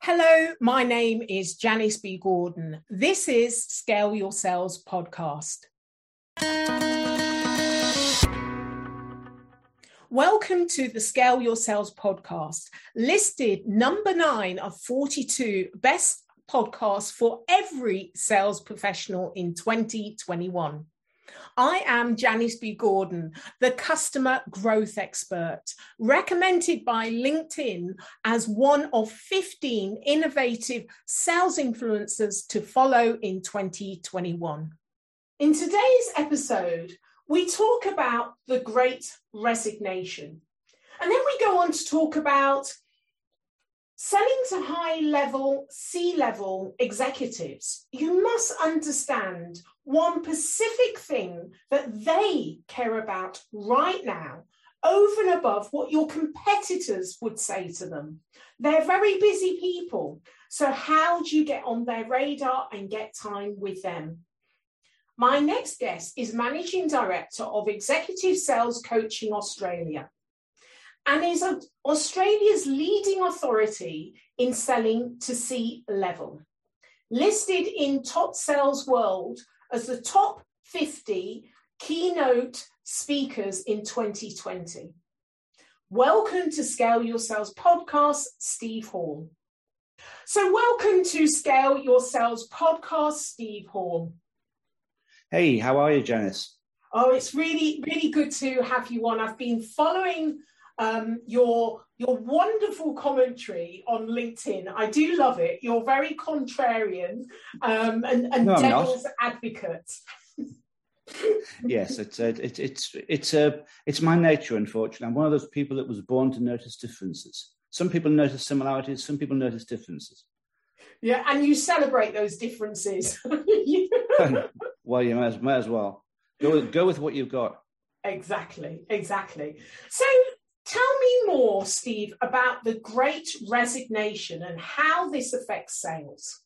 Hello, my name is Janice B. Gordon. This is Scale Your Sales podcast. Welcome to the Scale Your Sales podcast, listed number nine of 42 best podcasts for every sales professional in 2021. I am Janice B. Gordon, the customer growth expert, recommended by LinkedIn as one of 15 innovative sales influencers to follow in 2021. In today's episode, we talk about the great resignation. And then we go on to talk about selling to high level, C level executives. You must understand one specific thing that they care about right now over and above what your competitors would say to them. They're very busy people. So, how do you get on their radar and get time with them? My next guest is Managing Director of Executive Sales Coaching Australia and is Australia's leading authority in selling to C level. Listed in Top Sales World as the top 50 keynote speakers in 2020. Welcome to Scale Your Sales podcast, Steve Hall. So, welcome to Scale Your Sales podcast, Steve Hall. Hey, how are you, Janice? Oh, it's really, really good to have you on. I've been following um, your your wonderful commentary on LinkedIn. I do love it. You're very contrarian um, and, and no, devil's advocate. yes, it's a, it, it's it's a it's my nature. Unfortunately, I'm one of those people that was born to notice differences. Some people notice similarities. Some people notice differences. Yeah, and you celebrate those differences. well, you may as, may as well go with, go with what you've got. Exactly, exactly. So more, Steve, about the great resignation and how this affects sales.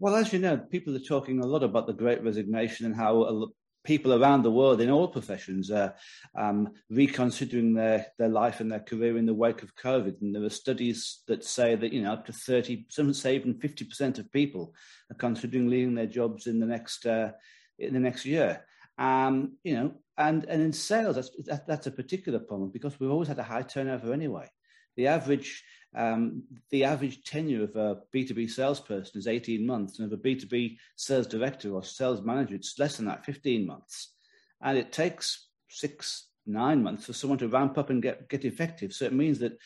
Well, as you know, people are talking a lot about the great resignation and how people around the world in all professions are um, reconsidering their, their life and their career in the wake of COVID. And there are studies that say that, you know, up to 30, some say even 50% of people are considering leaving their jobs in the next, uh, in the next year. Um, you know, and and in sales, that's that, that's a particular problem because we've always had a high turnover anyway. The average um, the average tenure of a B two B salesperson is eighteen months, and of a B two B sales director or sales manager, it's less than that, fifteen months, and it takes six nine months for someone to ramp up and get get effective. So it means that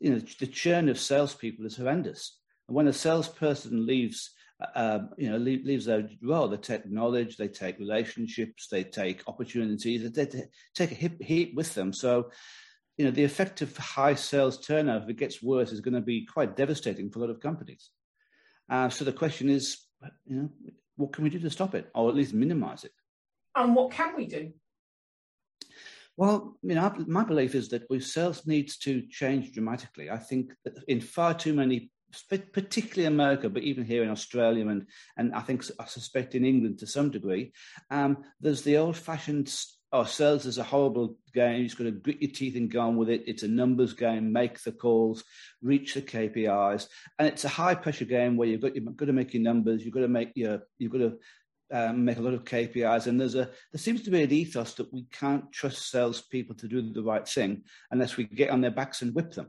you know the churn of salespeople is horrendous. And when a salesperson leaves um, you know, leave, leaves their role. They take knowledge, they take relationships, they take opportunities, they take a heap, heap with them. So, you know, the effect of high sales turnover, if it gets worse, is going to be quite devastating for a lot of companies. Uh, so the question is, you know, what can we do to stop it, or at least minimize it? And what can we do? Well, you know, my belief is that we sales needs to change dramatically. I think that in far too many particularly America, but even here in Australia and and I think I suspect in England to some degree, um, there's the old-fashioned oh, sales is a horrible game. You've got to grit your teeth and go on with it. It's a numbers game. Make the calls, reach the KPIs, and it's a high-pressure game where you've got you've got to make your numbers. You've got to make your you've got to um, make a lot of KPIs, and there's a there seems to be an ethos that we can't trust salespeople to do the right thing unless we get on their backs and whip them.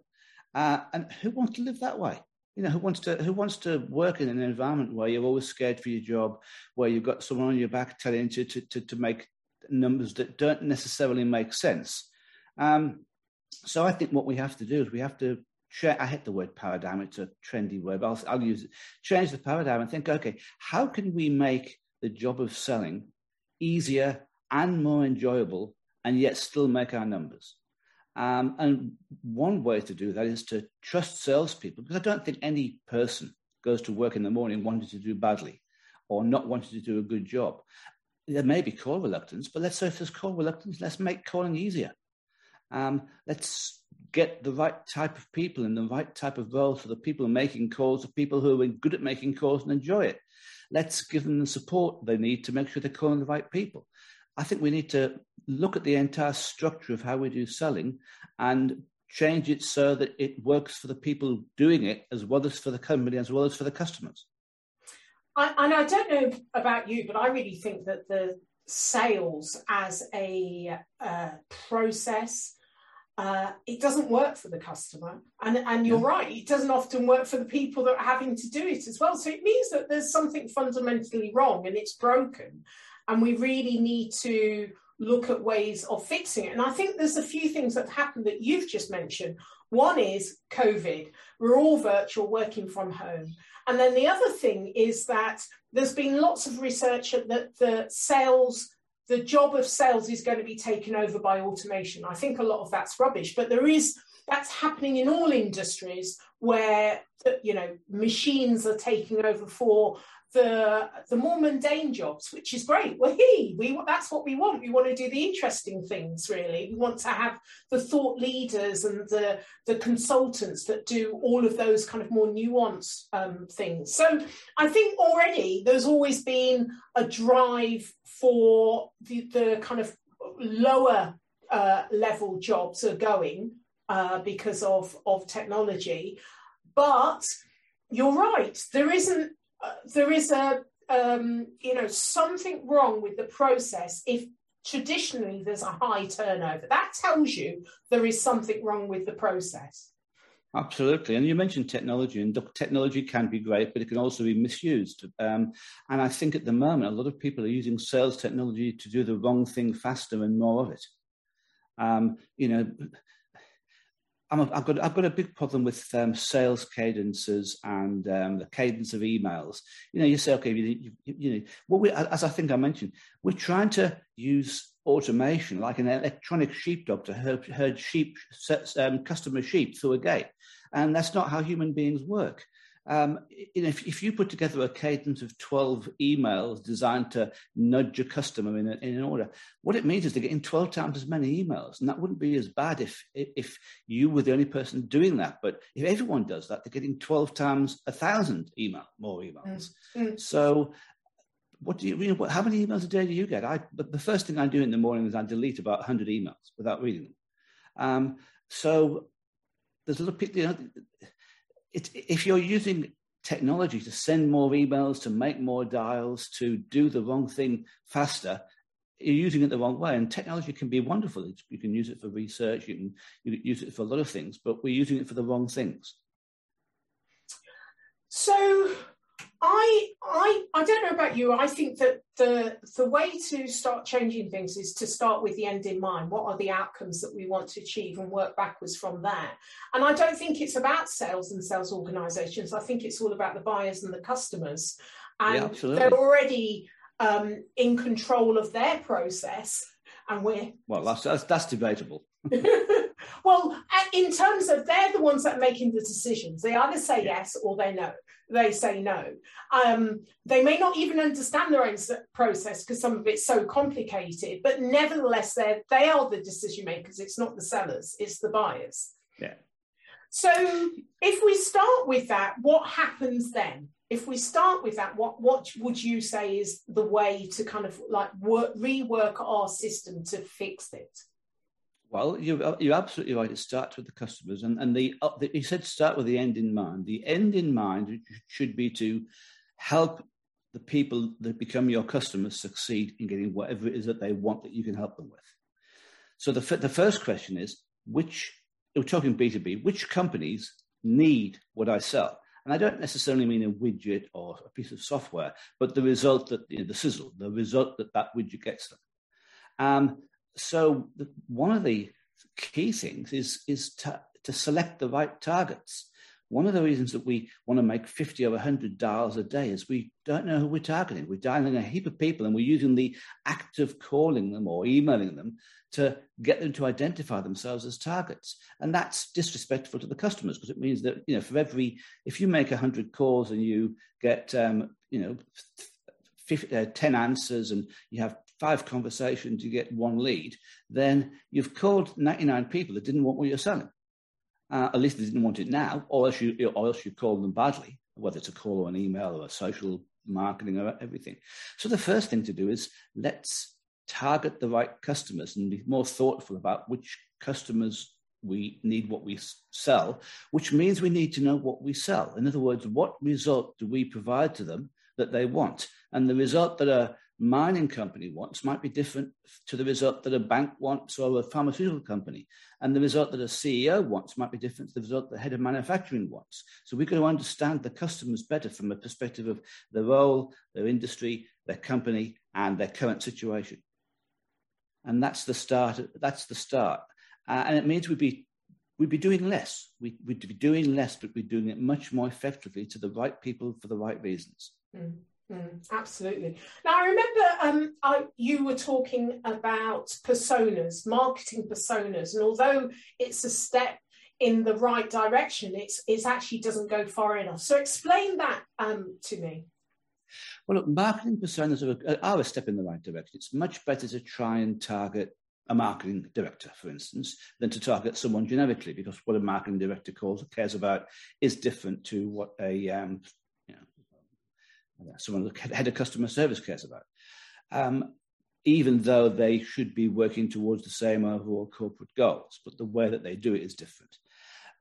Uh, and who wants to live that way? You know who wants to who wants to work in an environment where you're always scared for your job where you've got someone on your back telling you to to, to make numbers that don't necessarily make sense. Um, so i think what we have to do is we have to i hate the word paradigm it's a trendy word but I'll, I'll use it change the paradigm and think okay how can we make the job of selling easier and more enjoyable and yet still make our numbers um, and one way to do that is to trust salespeople, because I don't think any person goes to work in the morning wanting to do badly or not wanting to do a good job. There may be call reluctance, but let's say if there's call reluctance, let's make calling easier. Um, let's get the right type of people in the right type of role for the people making calls, the people who are good at making calls and enjoy it. Let's give them the support they need to make sure they're calling the right people. I think we need to look at the entire structure of how we do selling and change it so that it works for the people doing it as well as for the company as well as for the customers. I, and I don't know about you, but I really think that the sales as a uh, process uh, it doesn't work for the customer. And, and you're yeah. right, it doesn't often work for the people that are having to do it as well. So it means that there's something fundamentally wrong and it's broken. And we really need to look at ways of fixing it. And I think there's a few things that have happened that you've just mentioned. One is COVID. We're all virtual, working from home. And then the other thing is that there's been lots of research that the sales the job of sales is going to be taken over by automation. I think a lot of that's rubbish, but there is that's happening in all industries where you know machines are taking over for the the more mundane jobs, which is great. Well, he we that's what we want. We want to do the interesting things. Really, we want to have the thought leaders and the the consultants that do all of those kind of more nuanced um, things. So I think already there's always been a drive for the the kind of lower uh, level jobs are going uh, because of of technology, but you're right. There isn't uh, there is a um, you know something wrong with the process if traditionally there's a high turnover that tells you there is something wrong with the process Absolutely. And you mentioned technology, and technology can be great, but it can also be misused. Um, and I think at the moment, a lot of people are using sales technology to do the wrong thing faster and more of it. Um, you know, i have got I've got a big problem with um, sales cadences and um, the cadence of emails. You know, you say, okay, you, you, you know, what we, as I think I mentioned, we're trying to use automation like an electronic sheepdog to herd, herd sheep, um, customer sheep through a gate, and that's not how human beings work. Um, if, if, you put together a cadence of 12 emails designed to nudge a customer in, a, in an order, what it means is they're getting 12 times as many emails. And that wouldn't be as bad if, if you were the only person doing that. But if everyone does that, they're getting 12 times a thousand email, more emails. Mm-hmm. So what do you, you know, how many emails a day do you get? I, the first thing I do in the morning is I delete about 100 emails without reading them. Um, so there's a little, you know, it, if you're using technology to send more emails, to make more dials, to do the wrong thing faster, you're using it the wrong way. And technology can be wonderful. You can use it for research, you can, you can use it for a lot of things, but we're using it for the wrong things. So I I I don't know about you. I think that the the way to start changing things is to start with the end in mind. What are the outcomes that we want to achieve and work backwards from there? And I don't think it's about sales and sales organizations. I think it's all about the buyers and the customers. And yeah, they're already um, in control of their process. And we're well, that's that's, that's debatable. well, in terms of they're the ones that are making the decisions. They either say yes or they no they say no. Um, they may not even understand their own process because some of it's so complicated, but nevertheless, they they are the decision makers. It's not the sellers; it's the buyers. Yeah. So, if we start with that, what happens then? If we start with that, what what would you say is the way to kind of like work, rework our system to fix it? Well, you're, uh, you're absolutely right. It starts with the customers, and and the, uh, the he said start with the end in mind. The end in mind should be to help the people that become your customers succeed in getting whatever it is that they want that you can help them with. So the the first question is which we're talking B two B. Which companies need what I sell? And I don't necessarily mean a widget or a piece of software, but the result that you know, the sizzle, the result that that widget gets them. Um, so the, one of the key things is is to, to select the right targets. One of the reasons that we want to make 50 or 100 dials a day is we don't know who we're targeting. We're dialing a heap of people and we're using the act of calling them or emailing them to get them to identify themselves as targets. And that's disrespectful to the customers because it means that, you know, for every, if you make 100 calls and you get, um, you know, 50, uh, 10 answers and you have five conversations, you get one lead, then you've called 99 people that didn't want what you're selling. Uh, at least they didn't want it now, or else you, or else you called them badly, whether it's a call or an email or a social marketing or everything. So the first thing to do is let's target the right customers and be more thoughtful about which customers we need what we sell, which means we need to know what we sell. In other words, what result do we provide to them that they want? And the result that a mining company wants might be different to the result that a bank wants or a pharmaceutical company. And the result that a CEO wants might be different to the result the head of manufacturing wants. So we've got to understand the customers better from a perspective of their role, their industry, their company, and their current situation. And that's the start. That's the start. Uh, and it means we'd be we'd be doing less. We, would be doing less, but we're doing it much more effectively to the right people for the right reasons. Mm. Mm, absolutely. Now, I remember um, I, you were talking about personas, marketing personas, and although it's a step in the right direction, it's it actually doesn't go far enough. So, explain that um, to me. Well, look, marketing personas are a, are a step in the right direction. It's much better to try and target a marketing director, for instance, than to target someone generically, because what a marketing director calls cares about is different to what a um, someone the head of customer service cares about. Um, even though they should be working towards the same overall corporate goals, but the way that they do it is different.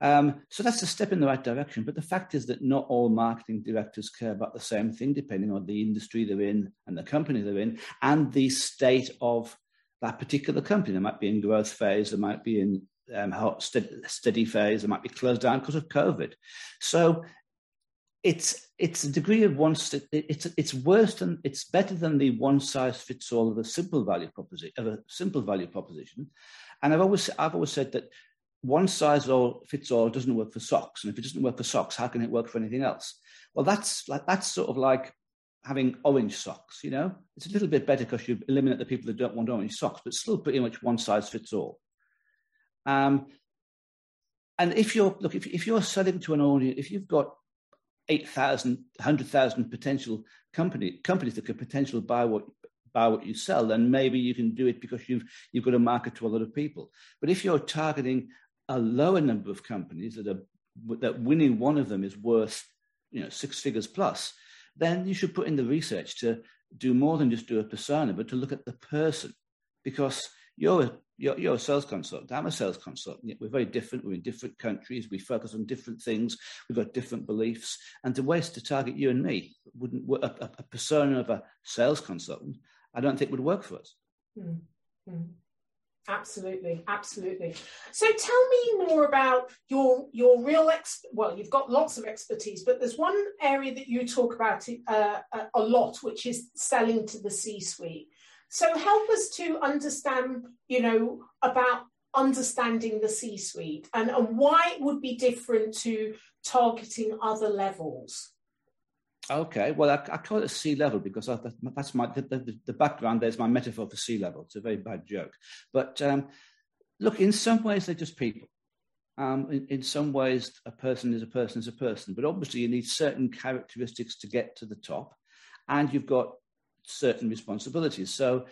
Um, so that's a step in the right direction. But the fact is that not all marketing directors care about the same thing, depending on the industry they're in and the company they're in and the state of that particular company. They might be in growth phase, they might be in um, steady phase, they might be closed down because of COVID. So it's it's a degree of one it's it's worse than it's better than the one size fits all of a simple value proposition of a simple value proposition. And i've always i've always said that one size all fits all doesn't work for socks. And if it doesn't work for socks how can it work for anything else? Well that's like that's sort of like having orange socks you know? It's a little bit better because you eliminate the people that don't want orange socks but still pretty much one size fits all. Um, and if you're look if, if you're selling to an audience if you've got 8,000, 100,000 potential company, companies that could potentially buy what, buy what you sell, then maybe you can do it because you've, you've got a market to a lot of people. But if you're targeting a lower number of companies that are that winning one of them is worth you know six figures plus, then you should put in the research to do more than just do a persona, but to look at the person, because you're you're, you're a sales consultant. I'm a sales consultant. We're very different. We're in different countries. We focus on different things. We've got different beliefs. And the waste to target you and me wouldn't a, a, a persona of a sales consultant. I don't think would work for us. Mm-hmm. Absolutely, absolutely. So tell me more about your your real ex. Well, you've got lots of expertise, but there's one area that you talk about uh, a lot, which is selling to the C-suite. So help us to understand, you know, about understanding the C suite and, and why it would be different to targeting other levels. Okay, well, I, I call it a C level because I, that's my the, the, the, background. There's my metaphor for sea level. It's a very bad joke, but um, look, in some ways they're just people. Um, in, in, some ways, a person is a person is a person, but obviously you need certain characteristics to get to the top, and you've got certain responsibilities. So,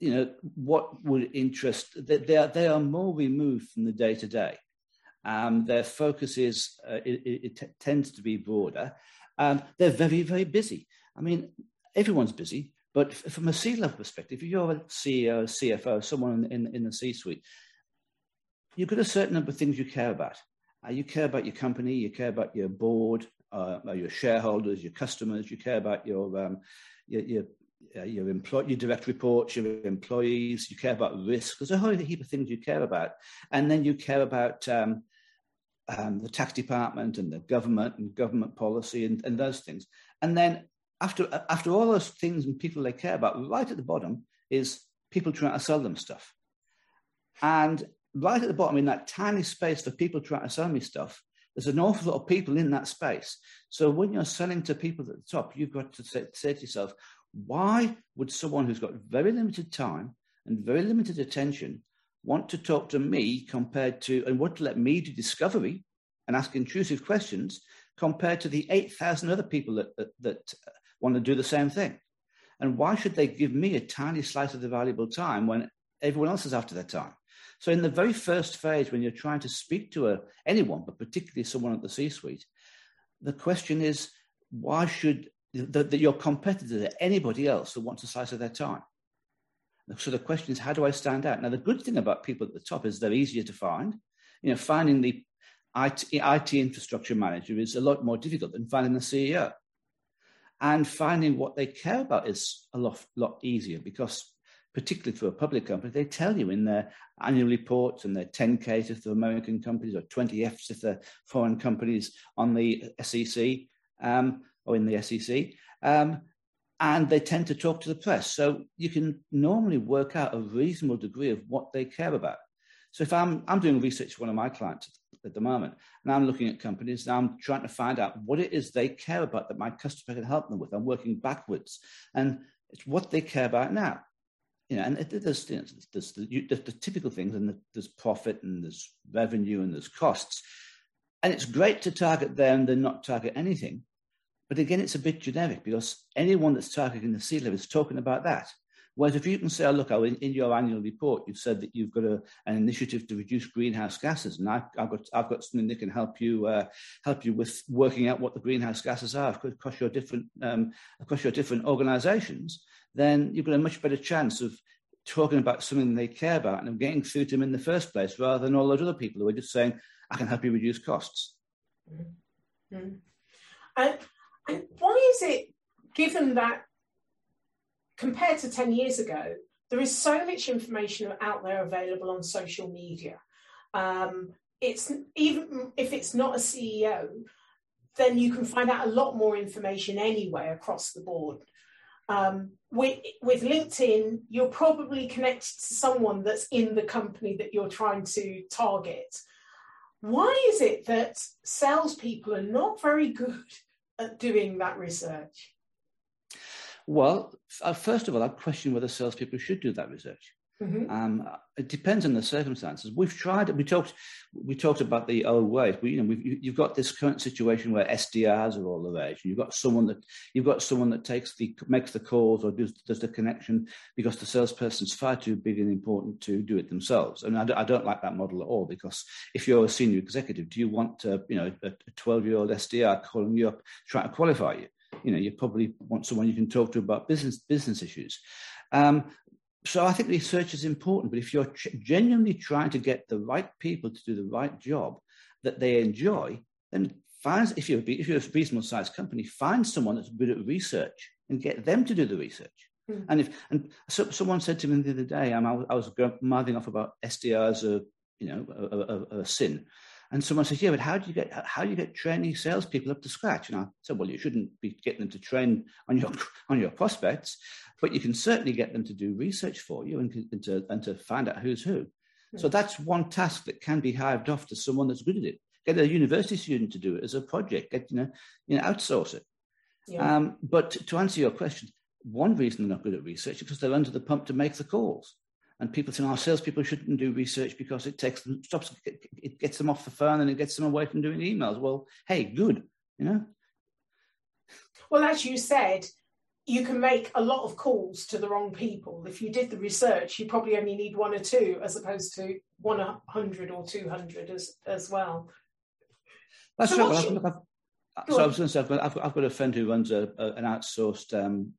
you know, what would interest, they are, they are more removed from the day to day. Their focus is, uh, it, it t- tends to be broader. Um, they're very, very busy. I mean, everyone's busy, but f- from a C level perspective, if you're a CEO, CFO, someone in, in, in the C suite, you've got a certain number of things you care about. Uh, you care about your company, you care about your board, uh, your shareholders, your customers, you care about your um, your, your, uh, your, employ- your direct reports, your employees, you care about risk. There's a whole heap of things you care about. And then you care about um, um, the tax department and the government and government policy and, and those things. And then after, after all those things and people they care about, right at the bottom is people trying to sell them stuff. And right at the bottom, in that tiny space for people trying to sell me stuff, there's an awful lot of people in that space. So when you're selling to people at the top, you've got to say, say to yourself, why would someone who's got very limited time and very limited attention want to talk to me compared to and want to let me do discovery and ask intrusive questions compared to the 8,000 other people that, that, that want to do the same thing? And why should they give me a tiny slice of the valuable time when everyone else is after their time? So in the very first phase, when you're trying to speak to a, anyone, but particularly someone at the C-suite, the question is, why should that your competitor, anybody else that wants a slice of their time? So the question is, how do I stand out? Now, the good thing about people at the top is they're easier to find. You know, finding the IT, IT infrastructure manager is a lot more difficult than finding the CEO. And finding what they care about is a lot, lot easier because, particularly for a public company, they tell you in their annual reports and their 10Ks if they're American companies or 20Fs if they're foreign companies on the SEC um, or in the SEC. Um, and they tend to talk to the press. So you can normally work out a reasonable degree of what they care about. So if I'm, I'm doing research for one of my clients at the moment, and I'm looking at companies, and I'm trying to find out what it is they care about that my customer can help them with. I'm working backwards, and it's what they care about now. You know, and there's, you know, there's, the, there's the typical things, and there's profit, and there's revenue, and there's costs. And it's great to target them than not target anything. But again, it's a bit generic because anyone that's targeting the C level is talking about that. Whereas if you can say, oh, look, in, in, your annual report, you've said that you've got a, an initiative to reduce greenhouse gases, and I've, I've, got I've got something that can help you uh, help you with working out what the greenhouse gases are across your different um, across your different organisations. Then you've got a much better chance of talking about something they care about and getting through to them in the first place, rather than all those other people who are just saying, "I can help you reduce costs." Mm-hmm. mm-hmm. And, why is it, given that compared to 10 years ago, there is so much information out there available on social media. Um, it's even if it's not a CEO, then you can find out a lot more information anyway across the board. Um, with, with LinkedIn, you're probably connected to someone that's in the company that you're trying to target. Why is it that salespeople are not very good at doing that research? Well, uh, first of all, I'd question whether salespeople should do that research. Mm-hmm. Um, it depends on the circumstances. We've tried. We talked. We talked about the old ways. You know, you've got this current situation where SDRs are all the rage. You've got someone that you've got someone that takes the makes the calls or does does the connection because the salesperson's far too big and important to do it themselves. And I, I don't like that model at all because if you're a senior executive, do you want to, you know a twelve year old SDR calling you up trying to qualify you? you know, you probably want someone you can talk to about business business issues. Um, so I think research is important, but if you're ch- genuinely trying to get the right people to do the right job that they enjoy, then find if you're if you're a reasonable sized company, find someone that's good at research and get them to do the research. Mm. And if and so, someone said to me the other day, um, I, I was mouthing off about SDR as a you know a, a, a sin, and someone says, "Yeah, but how do you get how do you get training salespeople up to scratch?" And I said, "Well, you shouldn't be getting them to train on your on your prospects, but you can certainly get them to do research for you and, and to and to find out who's who." So hmm. that's one task that can be hived off to someone that's good at it. Get a university student to do it as a project. Get you know, you know, outsource it. Yeah. Um, but to answer your question, one reason they're not good at research is because they're under the pump to make the calls and people think our oh, salespeople shouldn't do research because it takes them stops it gets them off the phone and it gets them away from doing emails. Well, hey, good, you know. Well, as you said, you can make a lot of calls to the wrong people. If you did the research, you probably only need one or two, as opposed to one hundred or two hundred as as well. That's so right. Well, I've, so I was going to say, I've got, I've got, I've got a friend who runs a, a, an outsourced um,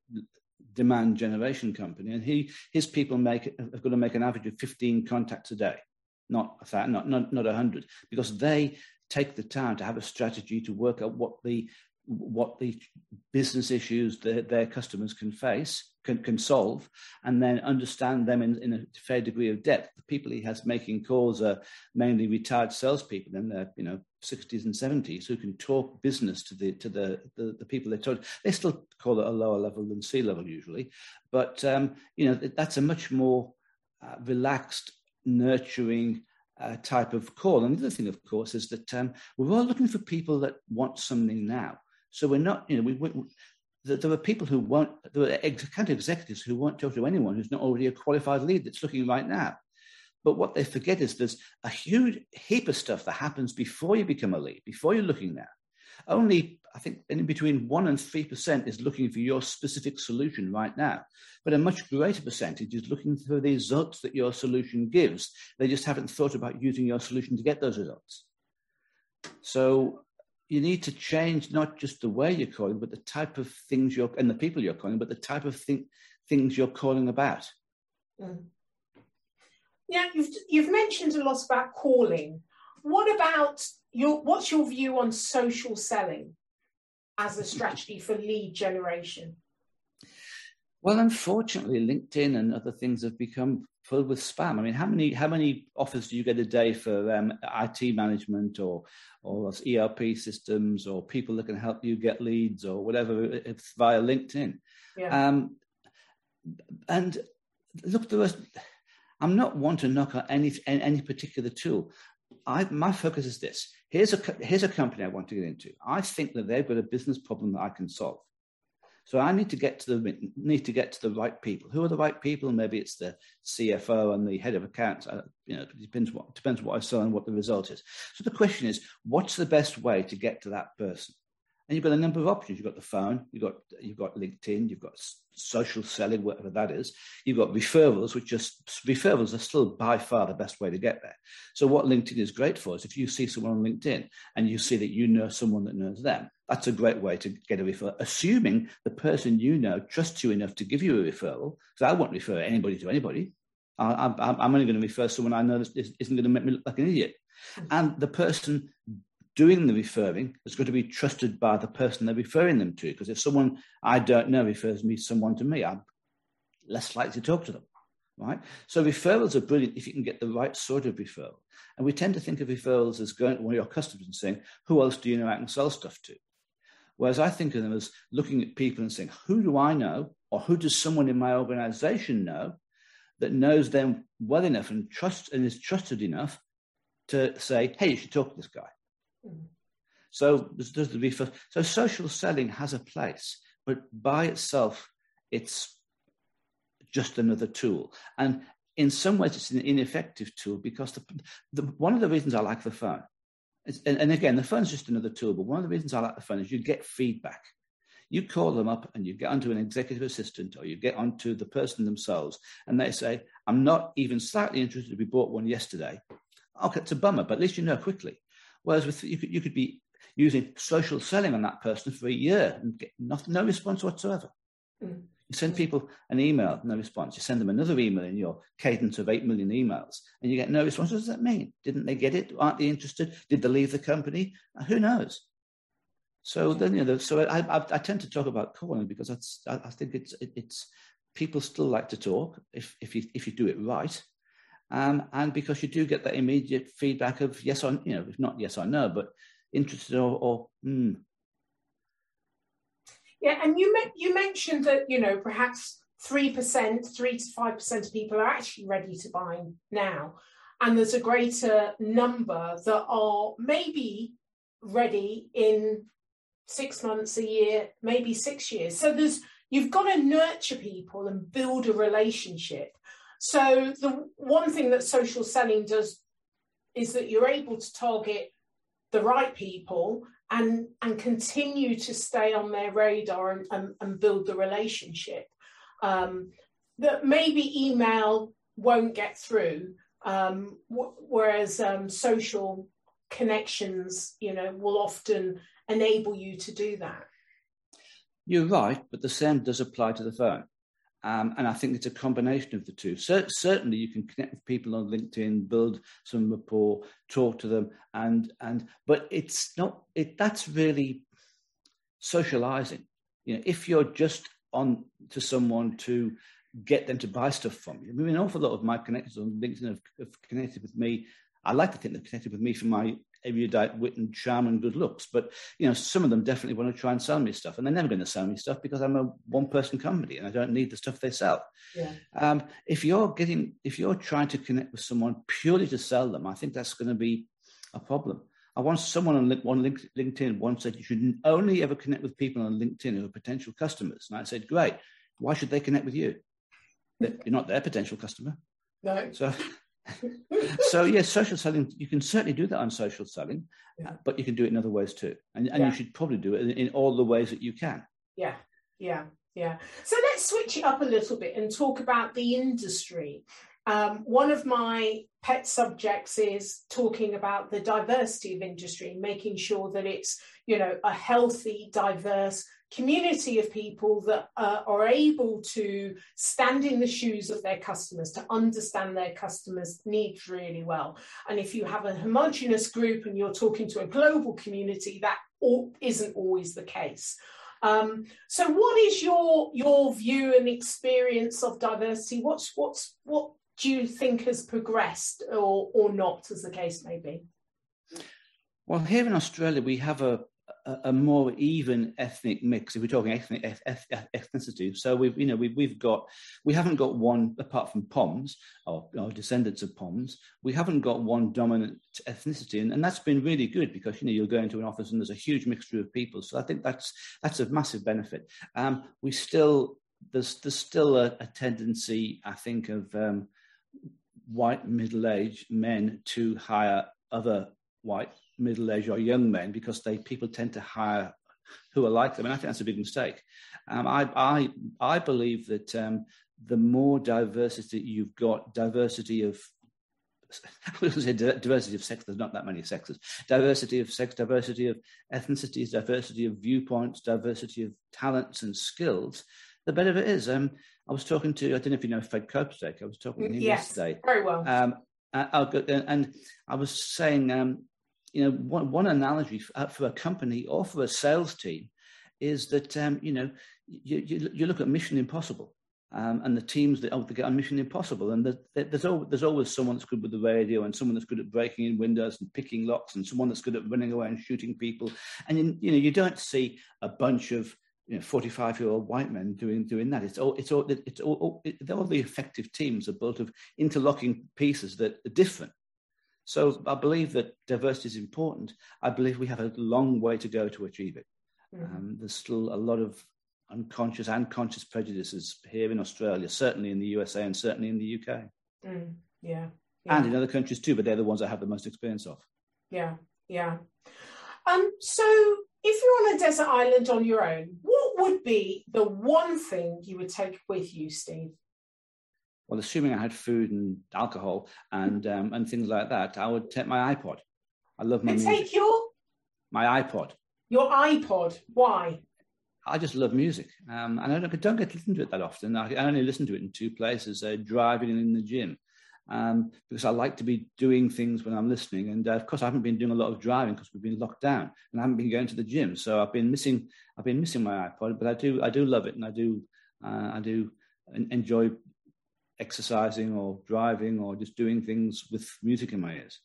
demand generation company, and he his people make have got to make an average of 15 contacts a day, not a thousand, not not not a hundred, because they take the time to have a strategy to work out what the what the business issues that their customers can face can, can solve and then understand them in, in, a fair degree of depth. The people he has making calls are mainly retired salespeople in their you know 60s and 70s who can talk business to the to the the, the people they talk. They still call it a lower level than C level usually, but um, you know that's a much more uh, relaxed, nurturing uh, type of call. And the other thing, of course, is that um, we're all looking for people that want something now. So we're not, you know, we, we there are people who won't, there are account executives who won't talk to anyone who's not already a qualified lead that's looking right now. But what they forget is there's a huge heap of stuff that happens before you become a lead, before you're looking now. Only, I think, in between 1% and 3% is looking for your specific solution right now. But a much greater percentage is looking for the results that your solution gives. They just haven't thought about using your solution to get those results. So you need to change not just the way you're calling, but the type of things you're and the people you're calling, but the type of thing, things you're calling about. Mm. Yeah, you've you've mentioned a lot about calling. what about your what's your view on social selling as a strategy for lead generation? Well, unfortunately, LinkedIn and other things have become filled with spam. I mean, how many how many offers do you get a day for um, IT management or or ERP systems or people that can help you get leads or whatever it's via LinkedIn? Yeah. Um, and look, there was. I'm not one to knock on any any particular tool. I, my focus is this. Here's a here's a company I want to get into. I think that they've got a business problem that I can solve. So I need to get to the need to get to the right people. Who are the right people? Maybe it's the CFO and the head of accounts. Uh, you know, it depends what depends what I sell and what the result is. So the question is, what's the best way to get to that person? And you've got a number of options. You've got the phone, you've got you've got LinkedIn, you've got social selling, whatever that is. You've got referrals, which just referrals are still by far the best way to get there. So what LinkedIn is great for is if you see someone on LinkedIn and you see that you know someone that knows them, that's a great way to get a referral, assuming the person you know trusts you enough to give you a referral. Because I won't refer anybody to anybody. I, am only going to refer someone I know that isn't going to make me look like an idiot. And the person doing the referring is going to be trusted by the person they're referring them to. Because if someone I don't know refers me someone to me, I'm less likely to talk to them. Right? So referrals are brilliant if you can get the right sort of referral. And we tend to think of referrals as going to one of your customers and saying, who else do you know I can sell stuff to? Whereas I think of them as looking at people and saying, who do I know? Or who does someone in my organization know that knows them well enough and trust and is trusted enough to say, hey, you should talk to this guy. Mm. So does the refer. So social selling has a place, but by itself, it's just another tool. And in some ways, it's an ineffective tool because the, the one of the reasons I like the phone, is, and, and again, the phone's just another tool, but one of the reasons I like the phone is you get feedback. You call them up and you get onto an executive assistant or you get onto the person themselves and they say, I'm not even slightly interested. We bought one yesterday. Okay, it's a bummer, but at least you know quickly. Whereas with you could you could be using social selling on that person for a year and get nothing, no response whatsoever. Mm. You send people an email, no response. You send them another email in your cadence of 8 million emails and you get no response. What does that mean? Didn't they get it? Aren't they interested? Did they leave the company? Uh, who knows? So then, you know, so I, I, I tend to talk about calling because that's, I, I think it's, it, it's, people still like to talk if, if you, if you do it right. Um, and because you do get that immediate feedback of yes or you know, if not yes or no, but interested or, or mm. yeah. And you you mentioned that you know perhaps three percent, three to five percent of people are actually ready to buy now, and there's a greater number that are maybe ready in six months, a year, maybe six years. So there's you've got to nurture people and build a relationship so the one thing that social selling does is that you're able to target the right people and and continue to stay on their radar and, and, and build the relationship. Um, that maybe email won't get through, um, whereas um, social connections, you know, will often enable you to do that. You're right, but the same does apply to the phone. Um, and I think it's a combination of the two. certainly, you can connect with people on LinkedIn, build some rapport, talk to them, and and but it's not. It that's really socializing. You know, if you're just on to someone to get them to buy stuff from you. I mean, an awful lot of my connections on LinkedIn have, have connected with me. I like to think they've connected with me for my erudite wit and charm and good looks. But you know, some of them definitely want to try and sell me stuff, and they're never going to sell me stuff because I'm a one-person company and I don't need the stuff they sell. Yeah. Um, if you're getting, if you're trying to connect with someone purely to sell them, I think that's going to be a problem. I want someone on, LinkedIn once said you should only ever connect with people on LinkedIn who are potential customers, and I said, great. Why should they connect with you? You're not their potential customer. No. So so yes, social selling. You can certainly do that on social selling, yeah. Uh, but you can do it in other ways too, and, and yeah. you should probably do it in, in all the ways that you can. Yeah, yeah, yeah. So let's switch it up a little bit and talk about the industry. Um, one of my pet subjects is talking about the diversity of industry, making sure that it's you know a healthy, diverse community of people that uh, are able to stand in the shoes of their customers, to understand their customers' needs really well. And if you have a homogenous group and you're talking to a global community, that isn't always the case. Um, so, what is your your view and experience of diversity? What's what's what do you think has progressed or or not, as the case may be? Well, here in Australia, we have a a, more even ethnic mix. If we're talking ethnic ethnicity, so we've you know we've, we've got we haven't got one apart from Poms or, or descendants of Poms. We haven't got one dominant ethnicity, and, and that's been really good because you know you'll go into an office and there's a huge mixture of people. So I think that's that's a massive benefit. Um, we still there's there's still a, a tendency, I think, of um, white middle-aged men to hire other white middle-aged or young men because they people tend to hire who are like them, and I think that's a big mistake. Um, I, I I believe that um, the more diversity you've got, diversity of I was going to say diversity of sex. There's not that many sexes. Diversity of sex, diversity of ethnicities, diversity of viewpoints, diversity of talents and skills. The better it is. Um, I was talking to I don't know if you know Fred Copestake. I was talking to him yes, yesterday. Very well. Um, uh, and I was saying um, you know, one, one analogy for, uh, for, a company or for a sales team is that, um, you know, you, you, you, look at Mission Impossible um, and the teams that, oh, they get on Mission Impossible. And the, the, there's, always, there's always someone that's good with the radio and someone that's good at breaking in windows and picking locks and someone that's good at running away and shooting people. And, you know, you don't see a bunch of, you know, 45 year old white men doing doing that. It's all it's all it's all, it, all the effective teams are built of interlocking pieces that are different. So I believe that diversity is important. I believe we have a long way to go to achieve it. Mm-hmm. Um, there's still a lot of unconscious and conscious prejudices here in Australia, certainly in the USA and certainly in the UK. Mm, yeah, yeah. And in other countries too, but they're the ones I have the most experience of. Yeah, yeah. Um, so if you're on a desert island on your own, what would be the one thing you would take with you, Steve? well, assuming I had food and alcohol and um, and things like that, I would take my iPod. I love my and music. Take your my iPod. Your iPod. Why? I just love music, um, and I don't, don't, get to listen to it that often. I, I only listen to it in two places: uh, driving and in the gym, um, because I like to be doing things when I'm listening. And uh, of course, I haven't been doing a lot of driving because we've been locked down, and I haven't been going to the gym. So I've been missing. I've been missing my iPod, but I do. I do love it, and I do. Uh, I do enjoy exercising or driving or just doing things with music in my ears?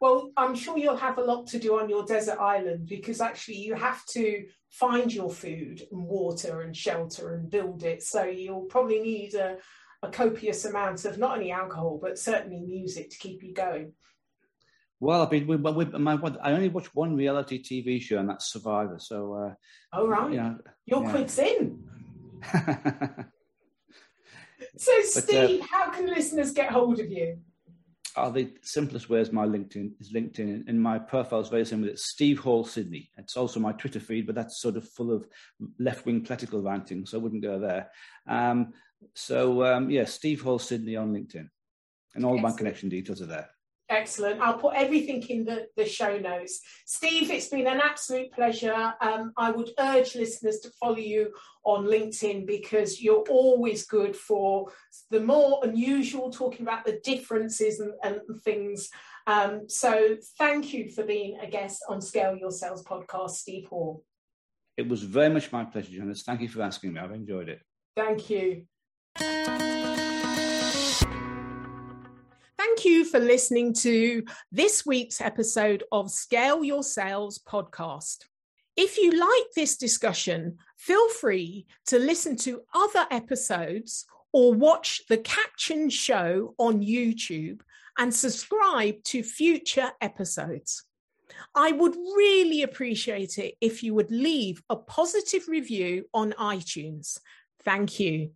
Well, I'm sure you'll have a lot to do on your desert island because actually you have to find your food and water and shelter and build it. So you'll probably need a, a copious amount of not only alcohol but certainly music to keep you going. Well, I've been with my, I only watch one reality TV show, and that's Survivor. So, uh, oh right, you know, your yeah. quid's in. So, Steve, but, uh, how can listeners get hold of you? Oh, the simplest way is my LinkedIn is LinkedIn, and my profile is very similar. It's Steve Hall Sydney. It's also my Twitter feed, but that's sort of full of left-wing political ranting, so I wouldn't go there. Um, so um, yeah, Steve Hall Sydney on LinkedIn, and all my connection details are there. Excellent. I'll put everything in the, the show notes. Steve, it's been an absolute pleasure. Um, I would urge listeners to follow you on LinkedIn because you're always good for the more unusual, talking about the differences and, and things. Um, so thank you for being a guest on Scale Your Sales podcast, Steve Hall. It was very much my pleasure, Janice. Thank you for asking me. I've enjoyed it. Thank you. Thank you for listening to this week's episode of Scale Your Sales podcast. If you like this discussion, feel free to listen to other episodes or watch the caption show on YouTube and subscribe to future episodes. I would really appreciate it if you would leave a positive review on iTunes. Thank you.